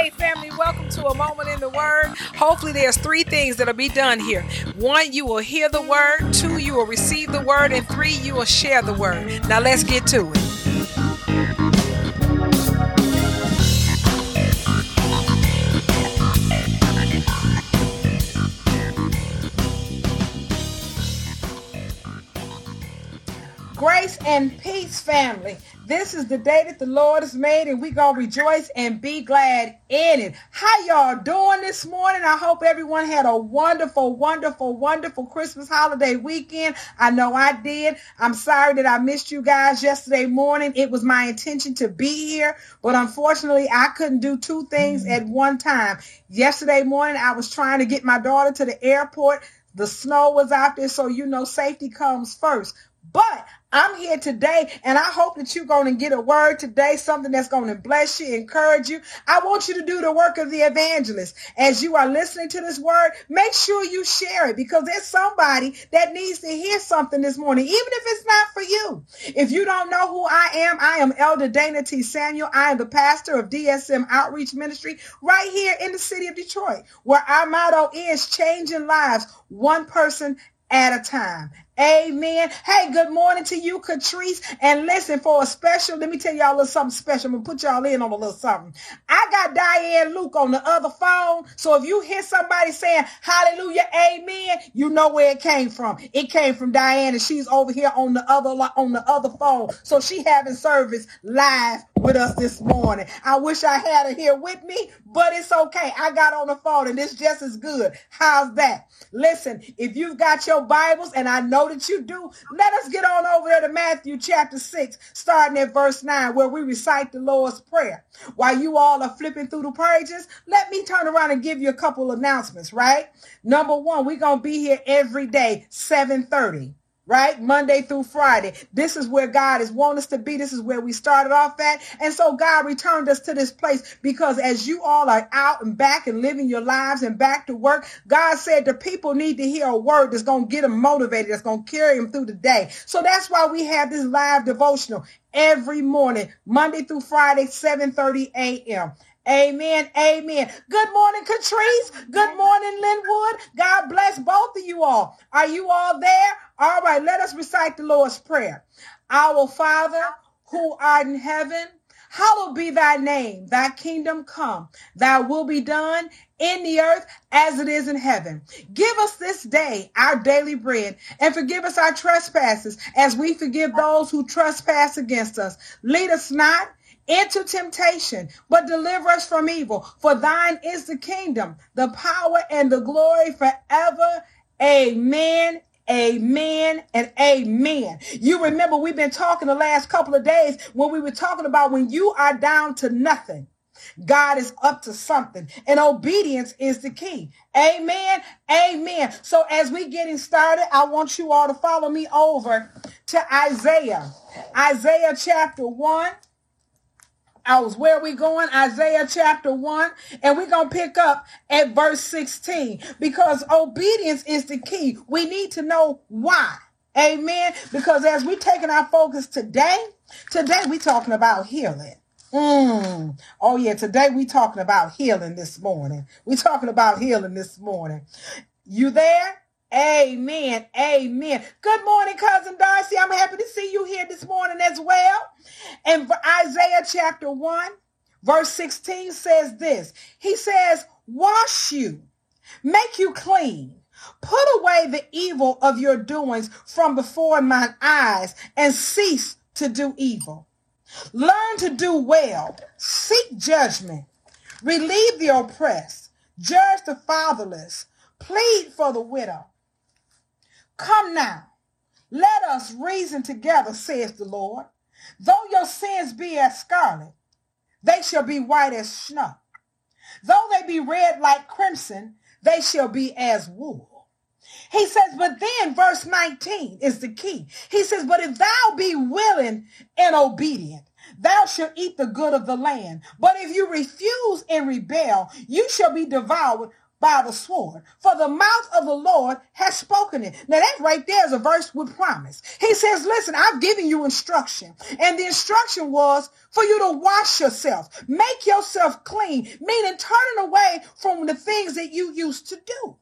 Hey, family, welcome to a moment in the Word. Hopefully, there's three things that'll be done here. One, you will hear the Word. Two, you will receive the Word. And three, you will share the Word. Now, let's get to it. Grace and peace, family. This is the day that the Lord has made, and we're going to rejoice and be glad in it. How y'all doing this morning? I hope everyone had a wonderful, wonderful, wonderful Christmas holiday weekend. I know I did. I'm sorry that I missed you guys yesterday morning. It was my intention to be here, but unfortunately, I couldn't do two things at one time. Yesterday morning, I was trying to get my daughter to the airport. The snow was out there, so you know safety comes first. But I'm here today and I hope that you're going to get a word today, something that's going to bless you, encourage you. I want you to do the work of the evangelist. As you are listening to this word, make sure you share it because there's somebody that needs to hear something this morning, even if it's not for you. If you don't know who I am, I am Elder Dana T. Samuel. I am the pastor of DSM Outreach Ministry right here in the city of Detroit, where our motto is changing lives one person at a time. Amen. Hey, good morning to you, Catrice. And listen, for a special, let me tell y'all a little something special. I'm going to put y'all in on a little something. I got Diane Luke on the other phone. So if you hear somebody saying hallelujah, amen, you know where it came from. It came from Diane and she's over here on the other, on the other phone. So she having service live with us this morning. I wish I had her here with me, but it's okay. I got on the phone and it's just as good. How's that? Listen, if you've got your Bibles and I know that you do, let us get on over there to Matthew chapter 6, starting at verse 9, where we recite the Lord's Prayer. While you all are flipping through the pages, let me turn around and give you a couple announcements, right? Number one, we're going to be here every day, 730 right? Monday through Friday. This is where God is want us to be. This is where we started off at. And so God returned us to this place because as you all are out and back and living your lives and back to work, God said the people need to hear a word that's going to get them motivated, that's going to carry them through the day. So that's why we have this live devotional every morning, Monday through Friday, 7:30 a.m. Amen. Amen. Good morning, Catrice. Good morning, Linwood. God bless both of you all. Are you all there? All right, let us recite the Lord's Prayer. Our Father, who art in heaven, hallowed be thy name. Thy kingdom come. Thy will be done in the earth as it is in heaven. Give us this day our daily bread and forgive us our trespasses as we forgive those who trespass against us. Lead us not into temptation, but deliver us from evil. For thine is the kingdom, the power, and the glory forever. Amen. Amen and amen. You remember we've been talking the last couple of days when we were talking about when you are down to nothing. God is up to something and obedience is the key. Amen. Amen. So as we getting started, I want you all to follow me over to Isaiah. Isaiah chapter 1 Was where we going? Isaiah chapter 1. And we're going to pick up at verse 16 because obedience is the key. We need to know why. Amen. Because as we're taking our focus today, today we're talking about healing. Mm. Oh yeah, today we talking about healing this morning. we talking about healing this morning. You there? Amen. Amen. Good morning, cousin Darcy. I'm happy to see you here this morning as well. And Isaiah chapter 1, verse 16 says this. He says, wash you, make you clean. Put away the evil of your doings from before mine eyes and cease to do evil. Learn to do well. Seek judgment. Relieve the oppressed. Judge the fatherless. Plead for the widow. Come now, let us reason together, says the Lord. Though your sins be as scarlet, they shall be white as snow. Though they be red like crimson, they shall be as wool. He says, but then verse 19 is the key. He says, but if thou be willing and obedient, thou shalt eat the good of the land. But if you refuse and rebel, you shall be devoured by the sword, for the mouth of the Lord has spoken it. Now that right there is a verse with promise. He says, listen, I've given you instruction. And the instruction was for you to wash yourself, make yourself clean, meaning turning away from the things that you used to do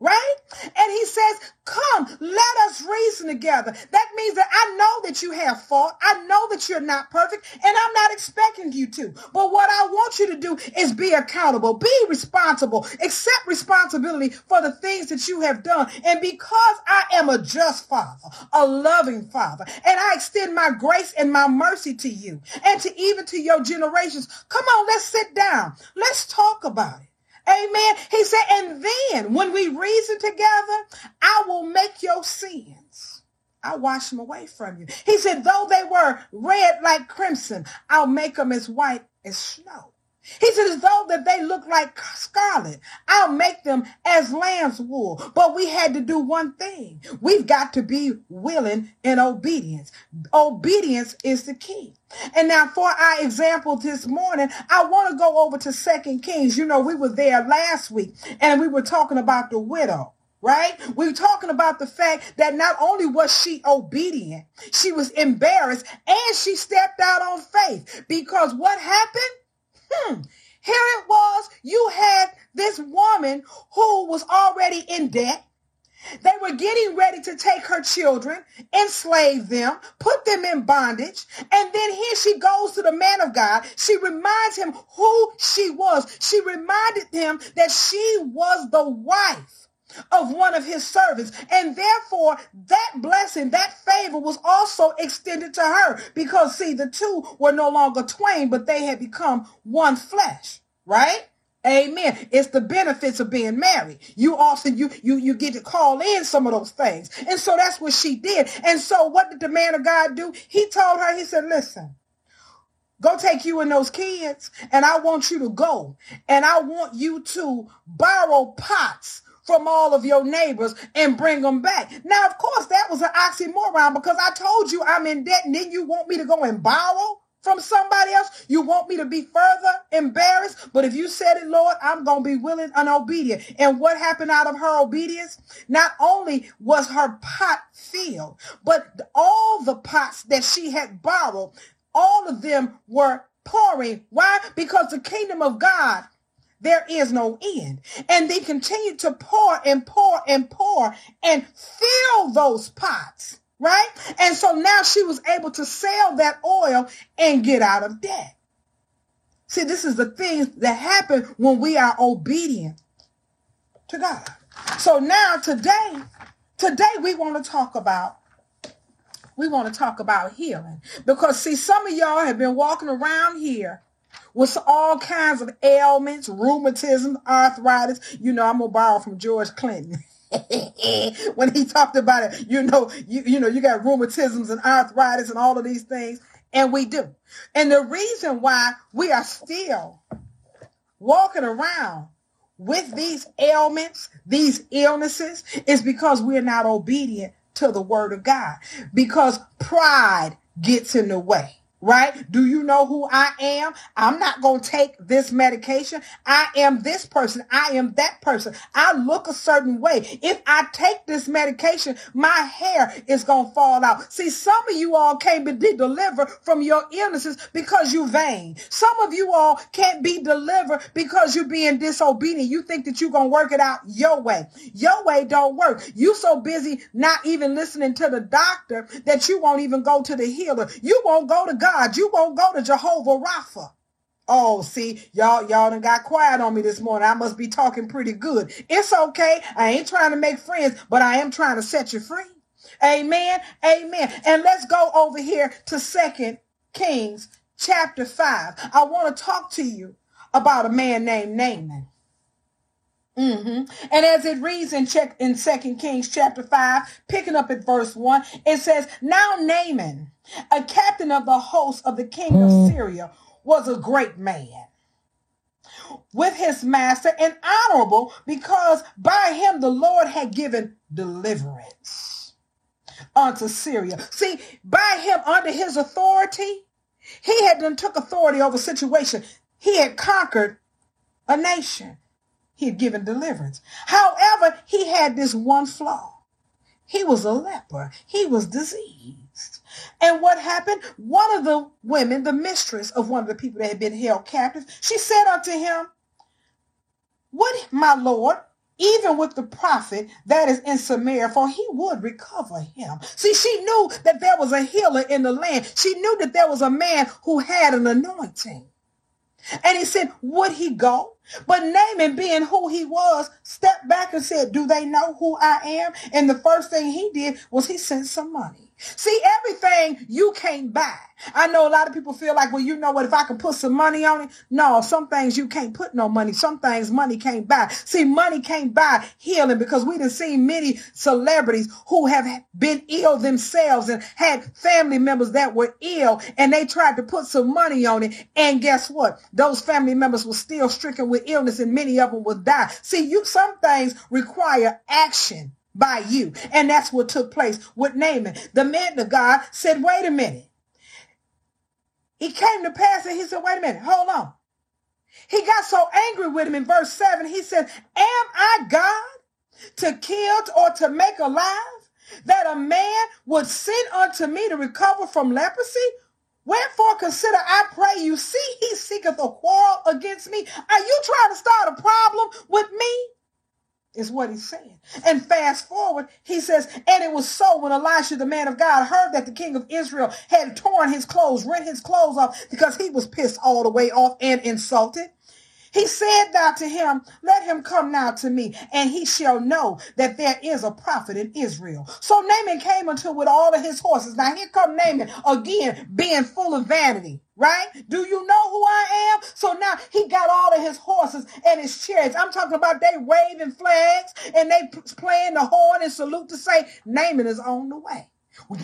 right? And he says, come, let us reason together. That means that I know that you have fault. I know that you're not perfect and I'm not expecting you to. But what I want you to do is be accountable, be responsible, accept responsibility for the things that you have done. And because I am a just father, a loving father, and I extend my grace and my mercy to you and to even to your generations, come on, let's sit down. Let's talk about it. Amen. He said, and then when we reason together, I will make your sins. I'll wash them away from you. He said, though they were red like crimson, I'll make them as white as snow. He said, as though that they look like scarlet, I'll make them as lamb's wool. But we had to do one thing. We've got to be willing in obedience. Obedience is the key. And now for our example this morning, I want to go over to Second Kings. You know, we were there last week and we were talking about the widow right? We were talking about the fact that not only was she obedient, she was embarrassed and she stepped out on faith because what happened? Hmm. Here it was. You had this woman who was already in debt. They were getting ready to take her children, enslave them, put them in bondage. And then here she goes to the man of God. She reminds him who she was. She reminded him that she was the wife of one of his servants. And therefore, that blessing, that favor was also extended to her because see, the two were no longer twain, but they had become one flesh, right? Amen. It's the benefits of being married. You often you you you get to call in some of those things. And so that's what she did. And so what did the man of God do? He told her, he said, listen, go take you and those kids, and I want you to go. And I want you to borrow pots from all of your neighbors and bring them back. Now, of course, that was an oxymoron because I told you I'm in debt and then you want me to go and borrow from somebody else. You want me to be further embarrassed. But if you said it, Lord, I'm going to be willing and obedient. And what happened out of her obedience? Not only was her pot filled, but all the pots that she had borrowed, all of them were pouring. Why? Because the kingdom of God there is no end. And they continued to pour and pour and pour and fill those pots, right? And so now she was able to sell that oil and get out of debt. See, this is the things that happen when we are obedient to God. So now today, today we want to talk about we want to talk about healing because see some of y'all have been walking around here with all kinds of ailments, rheumatism, arthritis. You know, I'm gonna borrow from George Clinton. when he talked about it, you know, you, you know, you got rheumatisms and arthritis and all of these things, and we do. And the reason why we are still walking around with these ailments, these illnesses, is because we're not obedient to the word of God. Because pride gets in the way right? Do you know who I am? I'm not going to take this medication. I am this person. I am that person. I look a certain way. If I take this medication, my hair is going to fall out. See, some of you all can't be delivered from your illnesses because you vain. Some of you all can't be delivered because you're being disobedient. You think that you're going to work it out your way. Your way don't work. You so busy not even listening to the doctor that you won't even go to the healer. You won't go to God God. You won't go to Jehovah Rapha. Oh, see, y'all, y'all done got quiet on me this morning. I must be talking pretty good. It's okay. I ain't trying to make friends, but I am trying to set you free. Amen. Amen. And let's go over here to Second Kings chapter 5. I want to talk to you about a man named Naaman. Mm-hmm. And as it reads in check in Second Kings chapter five, picking up at verse one, it says, "Now Naaman, a captain of the host of the king of mm. Syria, was a great man." With his master and honorable because by him the Lord had given deliverance unto Syria. See, by him under his authority, he had then took authority over situation. He had conquered a nation. He had given deliverance. However, he had this one flaw. He was a leper. He was diseased. And what happened? One of the women, the mistress of one of the people that had been held captive, she said unto him, What, my Lord, even with the prophet that is in Samaria, for he would recover him. See, she knew that there was a healer in the land. She knew that there was a man who had an anointing. And he said, would he go? But Naaman, being who he was, stepped back and said, do they know who I am? And the first thing he did was he sent some money. See, everything you can't buy. I know a lot of people feel like, well, you know what, if I can put some money on it. No, some things you can't put no money. Some things money can't buy. See, money can't buy healing because we have seen many celebrities who have been ill themselves and had family members that were ill and they tried to put some money on it. And guess what? Those family members were still stricken with illness and many of them would die. See, you, some things require action by you. And that's what took place with Naaman. The man of God said, wait a minute. He came to pass and he said, wait a minute, hold on. He got so angry with him in verse 7. He said, Am I God to kill or to make alive that a man would send unto me to recover from leprosy? Wherefore consider, I pray you, see he seeketh a quarrel against me. Are you trying to start a problem with me? Is what he's saying. And fast forward, he says, and it was so when Elisha, the man of God, heard that the king of Israel had torn his clothes, rent his clothes off because he was pissed all the way off and insulted. He said thou to him, let him come now to me, and he shall know that there is a prophet in Israel. So Naaman came unto with all of his horses. Now here come Naaman again, being full of vanity. Right? Do you know who I am? So now he got all of his horses and his chariots. I'm talking about they waving flags and they playing the horn and salute to say Naaman is on the way.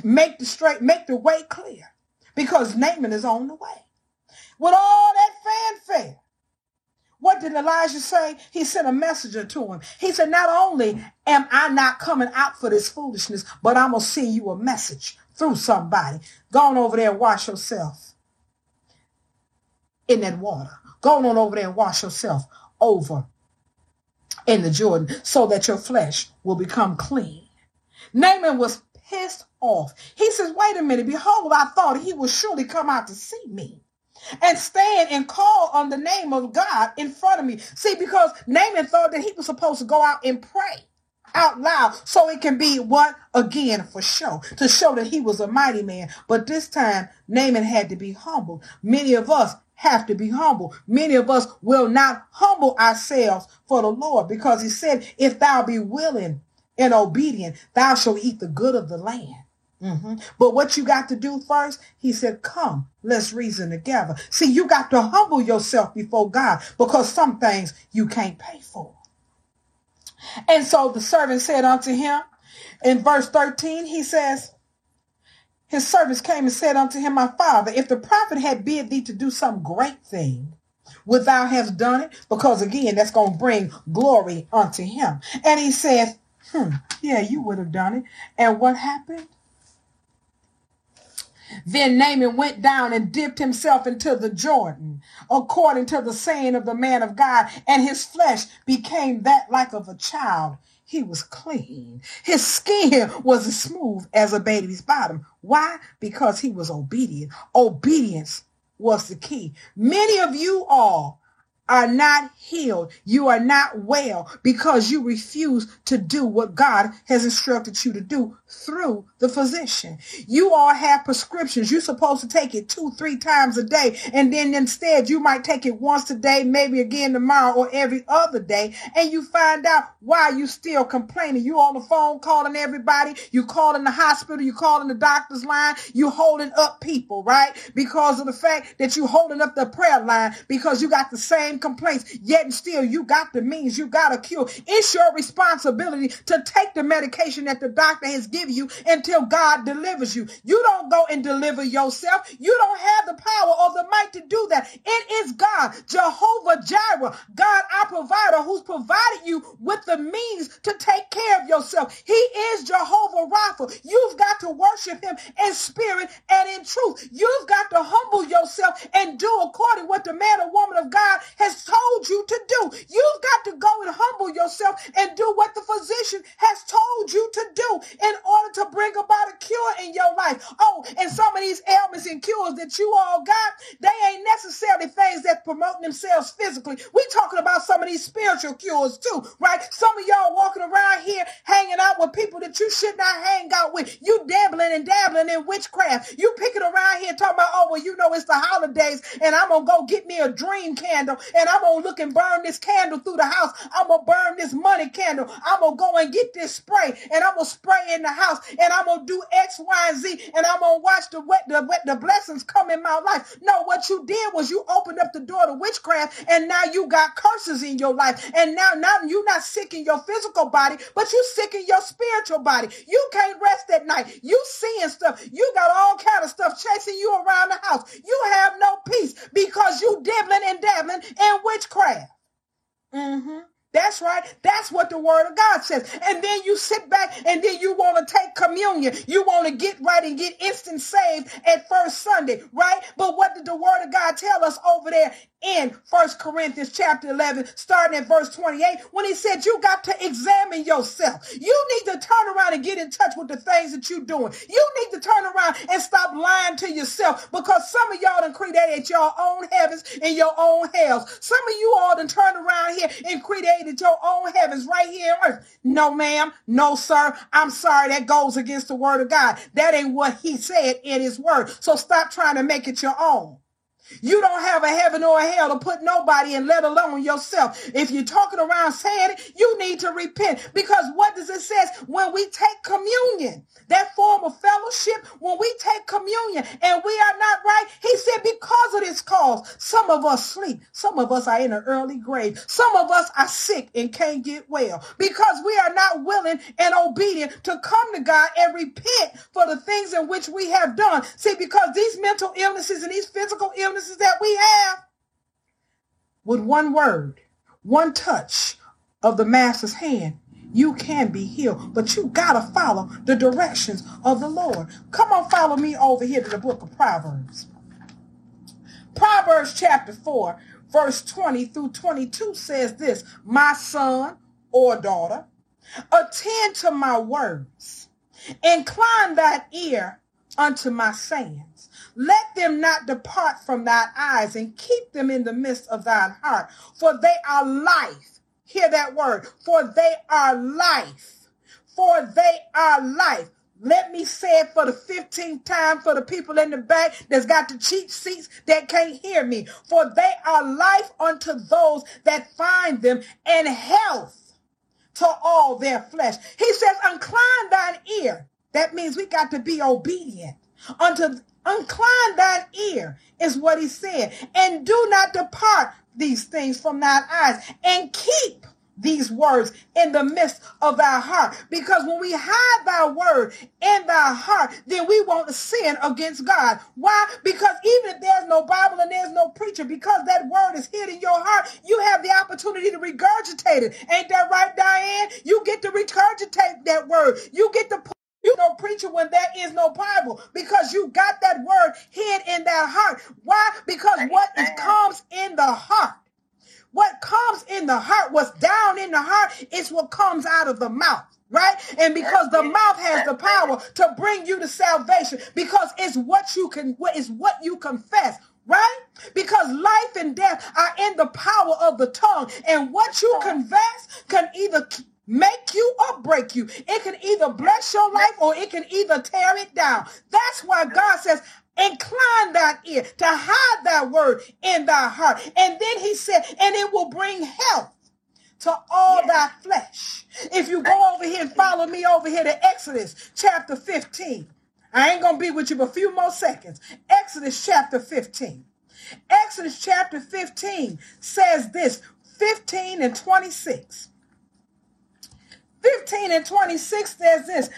Make the straight, make the way clear because Naaman is on the way. With all that fanfare, what did Elijah say? He sent a messenger to him. He said, not only am I not coming out for this foolishness, but I'm going to send you a message through somebody. Go on over there and wash yourself in that water. Go on over there and wash yourself over in the Jordan so that your flesh will become clean. Naaman was pissed off. He says, wait a minute. Behold, I thought he would surely come out to see me and stand and call on the name of God in front of me. See, because Naaman thought that he was supposed to go out and pray out loud so it can be what again for show to show that he was a mighty man. But this time naaman had to be humble. Many of us have to be humble. Many of us will not humble ourselves for the lord because he said if thou be willing and obedient thou shalt eat the good of the land Mm-hmm. But what you got to do first, he said, come, let's reason together. See, you got to humble yourself before God because some things you can't pay for. And so the servant said unto him, in verse 13, he says, his servants came and said unto him, my father, if the prophet had bid thee to do some great thing, would thou have done it? Because again, that's going to bring glory unto him. And he said, hmm, yeah, you would have done it. And what happened? Then Naaman went down and dipped himself into the Jordan, according to the saying of the man of God, and his flesh became that like of a child. He was clean. His skin was as smooth as a baby's bottom. Why? Because he was obedient. Obedience was the key. Many of you all are not healed. You are not well because you refuse to do what God has instructed you to do through the physician. You all have prescriptions. You're supposed to take it two, three times a day. And then instead you might take it once a day, maybe again tomorrow or every other day. And you find out why you still complaining. You on the phone calling everybody. You calling the hospital. You calling the doctor's line. You holding up people, right? Because of the fact that you holding up the prayer line because you got the same complaints, yet and still you got the means, you got a cure. It's your responsibility to take the medication that the doctor has given you until God delivers you. You don't go and deliver yourself. You don't have the power or the might to do that. It is God, Jehovah Jireh, God our provider, who's provided you with the means to take care of yourself. He is Jehovah Rapha. You've got to worship him in spirit and in truth. You've got to humble yourself and do according what the man or woman of God has told you to do. You've got to go and humble yourself and do what the physician has told you to do in order to bring about a cure in your life. Oh, and some of these ailments and cures that you all got, they ain't necessarily things that promote themselves physically. We talking about some of these spiritual cures too, right? Some of y'all walking around here hanging out with people that you should not hang out with. You dabbling and dabbling in witchcraft. You picking around here talking about, oh, well, you know, it's the holidays and I'm going to go get me a dream candle and I'm to look and burn this candle through the house. I'm to burn this money candle. I'm to go and get this spray and I'm to spray in the house and I'm to do X, Y, and Z and I'm to watch the, wet the, wet, the blessings come in my life. No, what you did was you opened up the door to witchcraft and now you got curses in your life. And now, now you're not sick in your physical body, but you sick in your spiritual body. You can't rest at night. You seeing stuff. You got all kind of stuff chasing you around the house. You have no peace because you dibbling and dabbling in witchcraft. Mm-hmm. That's right. That's what the word of God says. And then you sit back and then you want to take communion. You want to get right and get instant saved at first Sunday, right? But what did the word of God tell us over there in First Corinthians chapter 11, starting at verse 28, when he said, you got to examine yourself. You need to turn around and get in touch with the things that you're doing. You need to turn around and stop lying to yourself because some of y'all done created your own heavens and your own hells. Some of you all done turned around here and created your own heavens right here on earth. No, ma'am. No, sir. I'm sorry. That goes against the word of God. That ain't what he said in his word. So stop trying to make it your own. You don't have a heaven or a hell to put nobody in, let alone yourself. If you're talking around saying it, you need to repent because what does it say when we take communion? That form of fellowship, when we take communion and we are not right, he said, because of this cause, some of us sleep. Some of us are in an early grave. Some of us are sick and can't get well because we are not willing and obedient to come to God and repent for the things in which we have done. See, because these mental illnesses and these physical illnesses that we have, with one word, one touch of the master's hand, you can be healed. But you got to follow the directions of the Lord. Come on, follow me over here to the book of Proverbs. Proverbs chapter 4, verse 20 through 22 says this, My son or daughter, attend to my words. Incline that ear unto my sayings. Let them not depart from thine eyes and keep them in the midst of thine heart, for they are life. Hear that word, for they are life. For they are life. Let me say it for the 15th time for the people in the back that's got the cheap seats that can't hear me. For they are life unto those that find them and health to all their flesh. He says, incline thine ear. That means we got to be obedient unto Uncline thine ear is what he said. And do not depart these things from thine eyes and keep these words in the midst of thy heart. Because when we hide thy word in thy heart, then we won't sin against God. Why? Because even if there's no Bible and there's no preacher, because that word is hid in your heart, you have the opportunity to regurgitate it. Ain't that right, Diane? You get to regurgitate that word. You get to you no preacher when there is no Bible because you got that word hid in that heart. Why? Because what comes in the heart, what comes in the heart, what's down in the heart is what comes out of the mouth. Right? And because the mouth has the power to bring you to salvation because it's what you can, what is what you confess right? Because life and death are in the power of the tongue. And what you confess can either make you or break you. It can either bless your life or it can either tear it down. That's why God says, incline that ear to hide that word in thy heart. And then he said, and it will bring health to all thy flesh. If you go over here and follow me over here to Exodus chapter 15. I ain't going to be with you but a few more seconds. Exodus chapter 15. Exodus chapter 15 says this, 15 and 26. 15 and 26 says this.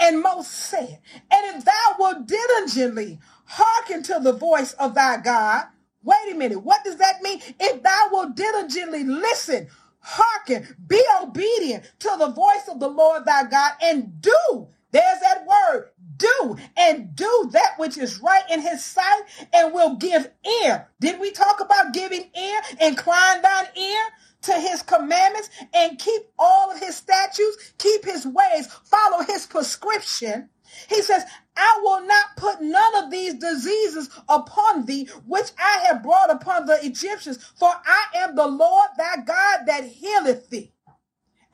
And Moses said, And if thou wilt diligently hearken to the voice of thy God, wait a minute, what does that mean? If thou wilt diligently listen, hearken, be obedient to the voice of the Lord thy God, and do, there's that word, do, and do that which is right in his sight, and will give ear. Did we talk about giving ear? Incline thine ear to his commandments and keep all of his statutes, keep his ways, follow his prescription, he says, I will not put none of these diseases upon thee, which I have brought upon the Egyptians, for I am the Lord thy God that healeth thee.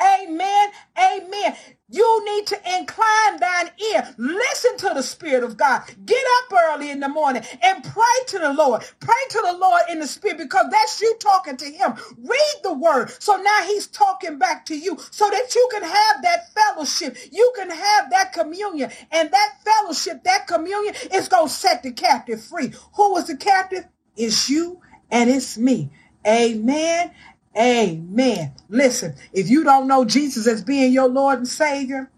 Amen. Amen. You need to incline thine ear. Listen to the Spirit of God. Get up early in the morning and pray to the Lord. Pray to the Lord in the Spirit because that's you talking to him. Read the word. So now he's talking back to you so that you can have that fellowship. You can have that communion. And that fellowship, that communion is going to set the captive free. Who was the captive? It's you and it's me. Amen. Amen. Listen, if you don't know Jesus as being your Lord and Savior,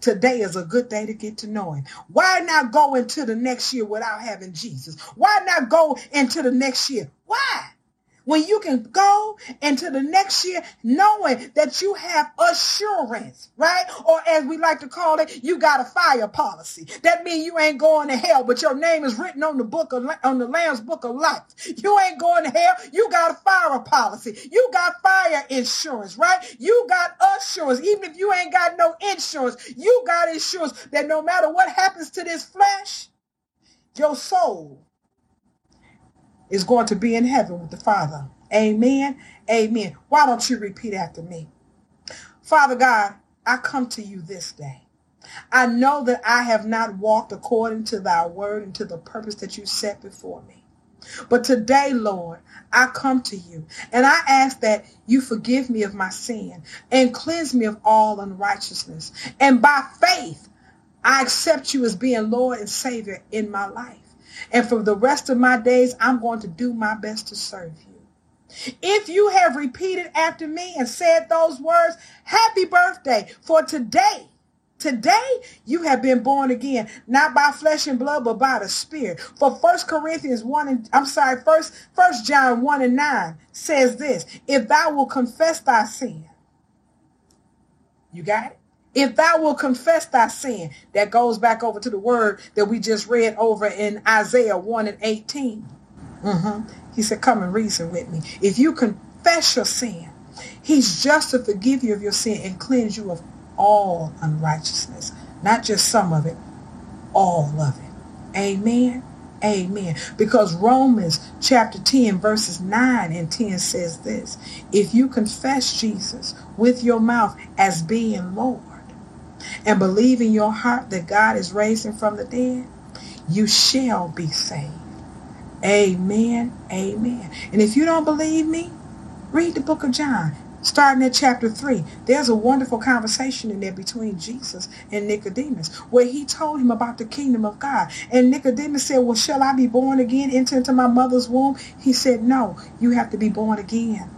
today is a good day to get to know him. Why not go into the next year without having Jesus? Why not go into the next year? Why? When you can go into the next year knowing that you have assurance, right? Or as we like to call it, you got a fire policy. That means you ain't going to hell, but your name is written on the book of, on the Lamb's book of life. You ain't going to hell. You got a fire policy. You got fire insurance, right? You got assurance. Even if you ain't got no insurance, you got insurance that no matter what happens to this flesh, your soul is going to be in heaven with the Father. Amen. Amen. Why don't you repeat after me? Father God, I come to you this day. I know that I have not walked according to thy word and to the purpose that you set before me. But today, Lord, I come to you and I ask that you forgive me of my sin and cleanse me of all unrighteousness. And by faith, I accept you as being Lord and Savior in my life. And for the rest of my days, I'm going to do my best to serve you. If you have repeated after me and said those words, happy birthday. For today, today you have been born again, not by flesh and blood, but by the Spirit. For First Corinthians 1 and I'm sorry, first First John 1 and 9 says this, if thou will confess thy sin, you got it? If thou will confess thy sin, that goes back over to the word that we just read over in Isaiah 1 and 18. Mm-hmm. He said, come and reason with me. If you confess your sin, he's just to forgive you of your sin and cleanse you of all unrighteousness. Not just some of it, all of it. Amen. Amen. Because Romans chapter 10 verses 9 and 10 says this. If you confess Jesus with your mouth as being Lord and believe in your heart that God is raising from the dead, you shall be saved. Amen. Amen. And if you don't believe me, read the book of John, starting at chapter 3. There's a wonderful conversation in there between Jesus and Nicodemus where he told him about the kingdom of God. And Nicodemus said, well, shall I be born again, into my mother's womb? He said, no, you have to be born again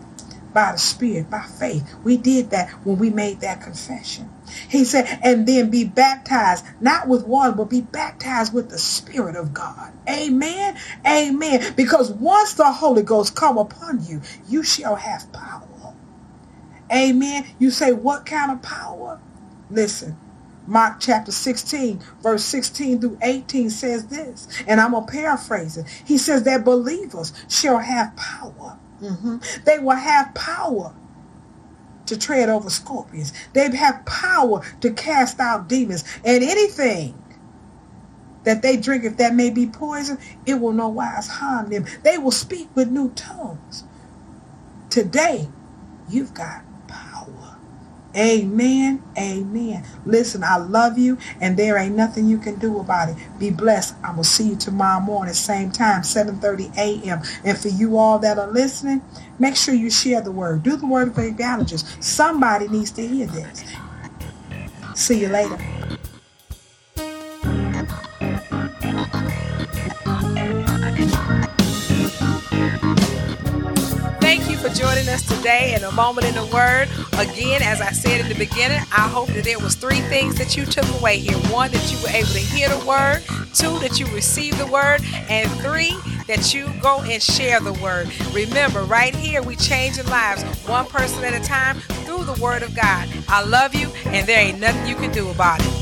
by the Spirit, by faith. We did that when we made that confession. He said, and then be baptized, not with water, but be baptized with the Spirit of God. Amen. Amen. Because once the Holy Ghost come upon you, you shall have power. Amen. You say, what kind of power? Listen, Mark chapter 16, verse 16 through 18 says this, and I'm going to paraphrase it. He says that believers shall have power. Mm-hmm. They will have power to tread over scorpions. They have power to cast out demons. And anything that they drink, if that may be poison, it will no wise harm them. They will speak with new tongues. Today, you've got Amen. Amen. Listen, I love you, and there ain't nothing you can do about it. Be blessed. I will see you tomorrow morning, same time, 7:30 a.m. And for you all that are listening, make sure you share the word. Do the word of evangelist. Somebody needs to hear this. See you later. Joining us today in a moment in the Word. Again, as I said in the beginning, I hope that there was three things that you took away here. One, that you were able to hear the Word. Two, that you received the Word. And three, that you go and share the Word. Remember, right here, we changing lives one person at a time through the Word of God. I love you, and there ain't nothing you can do about it.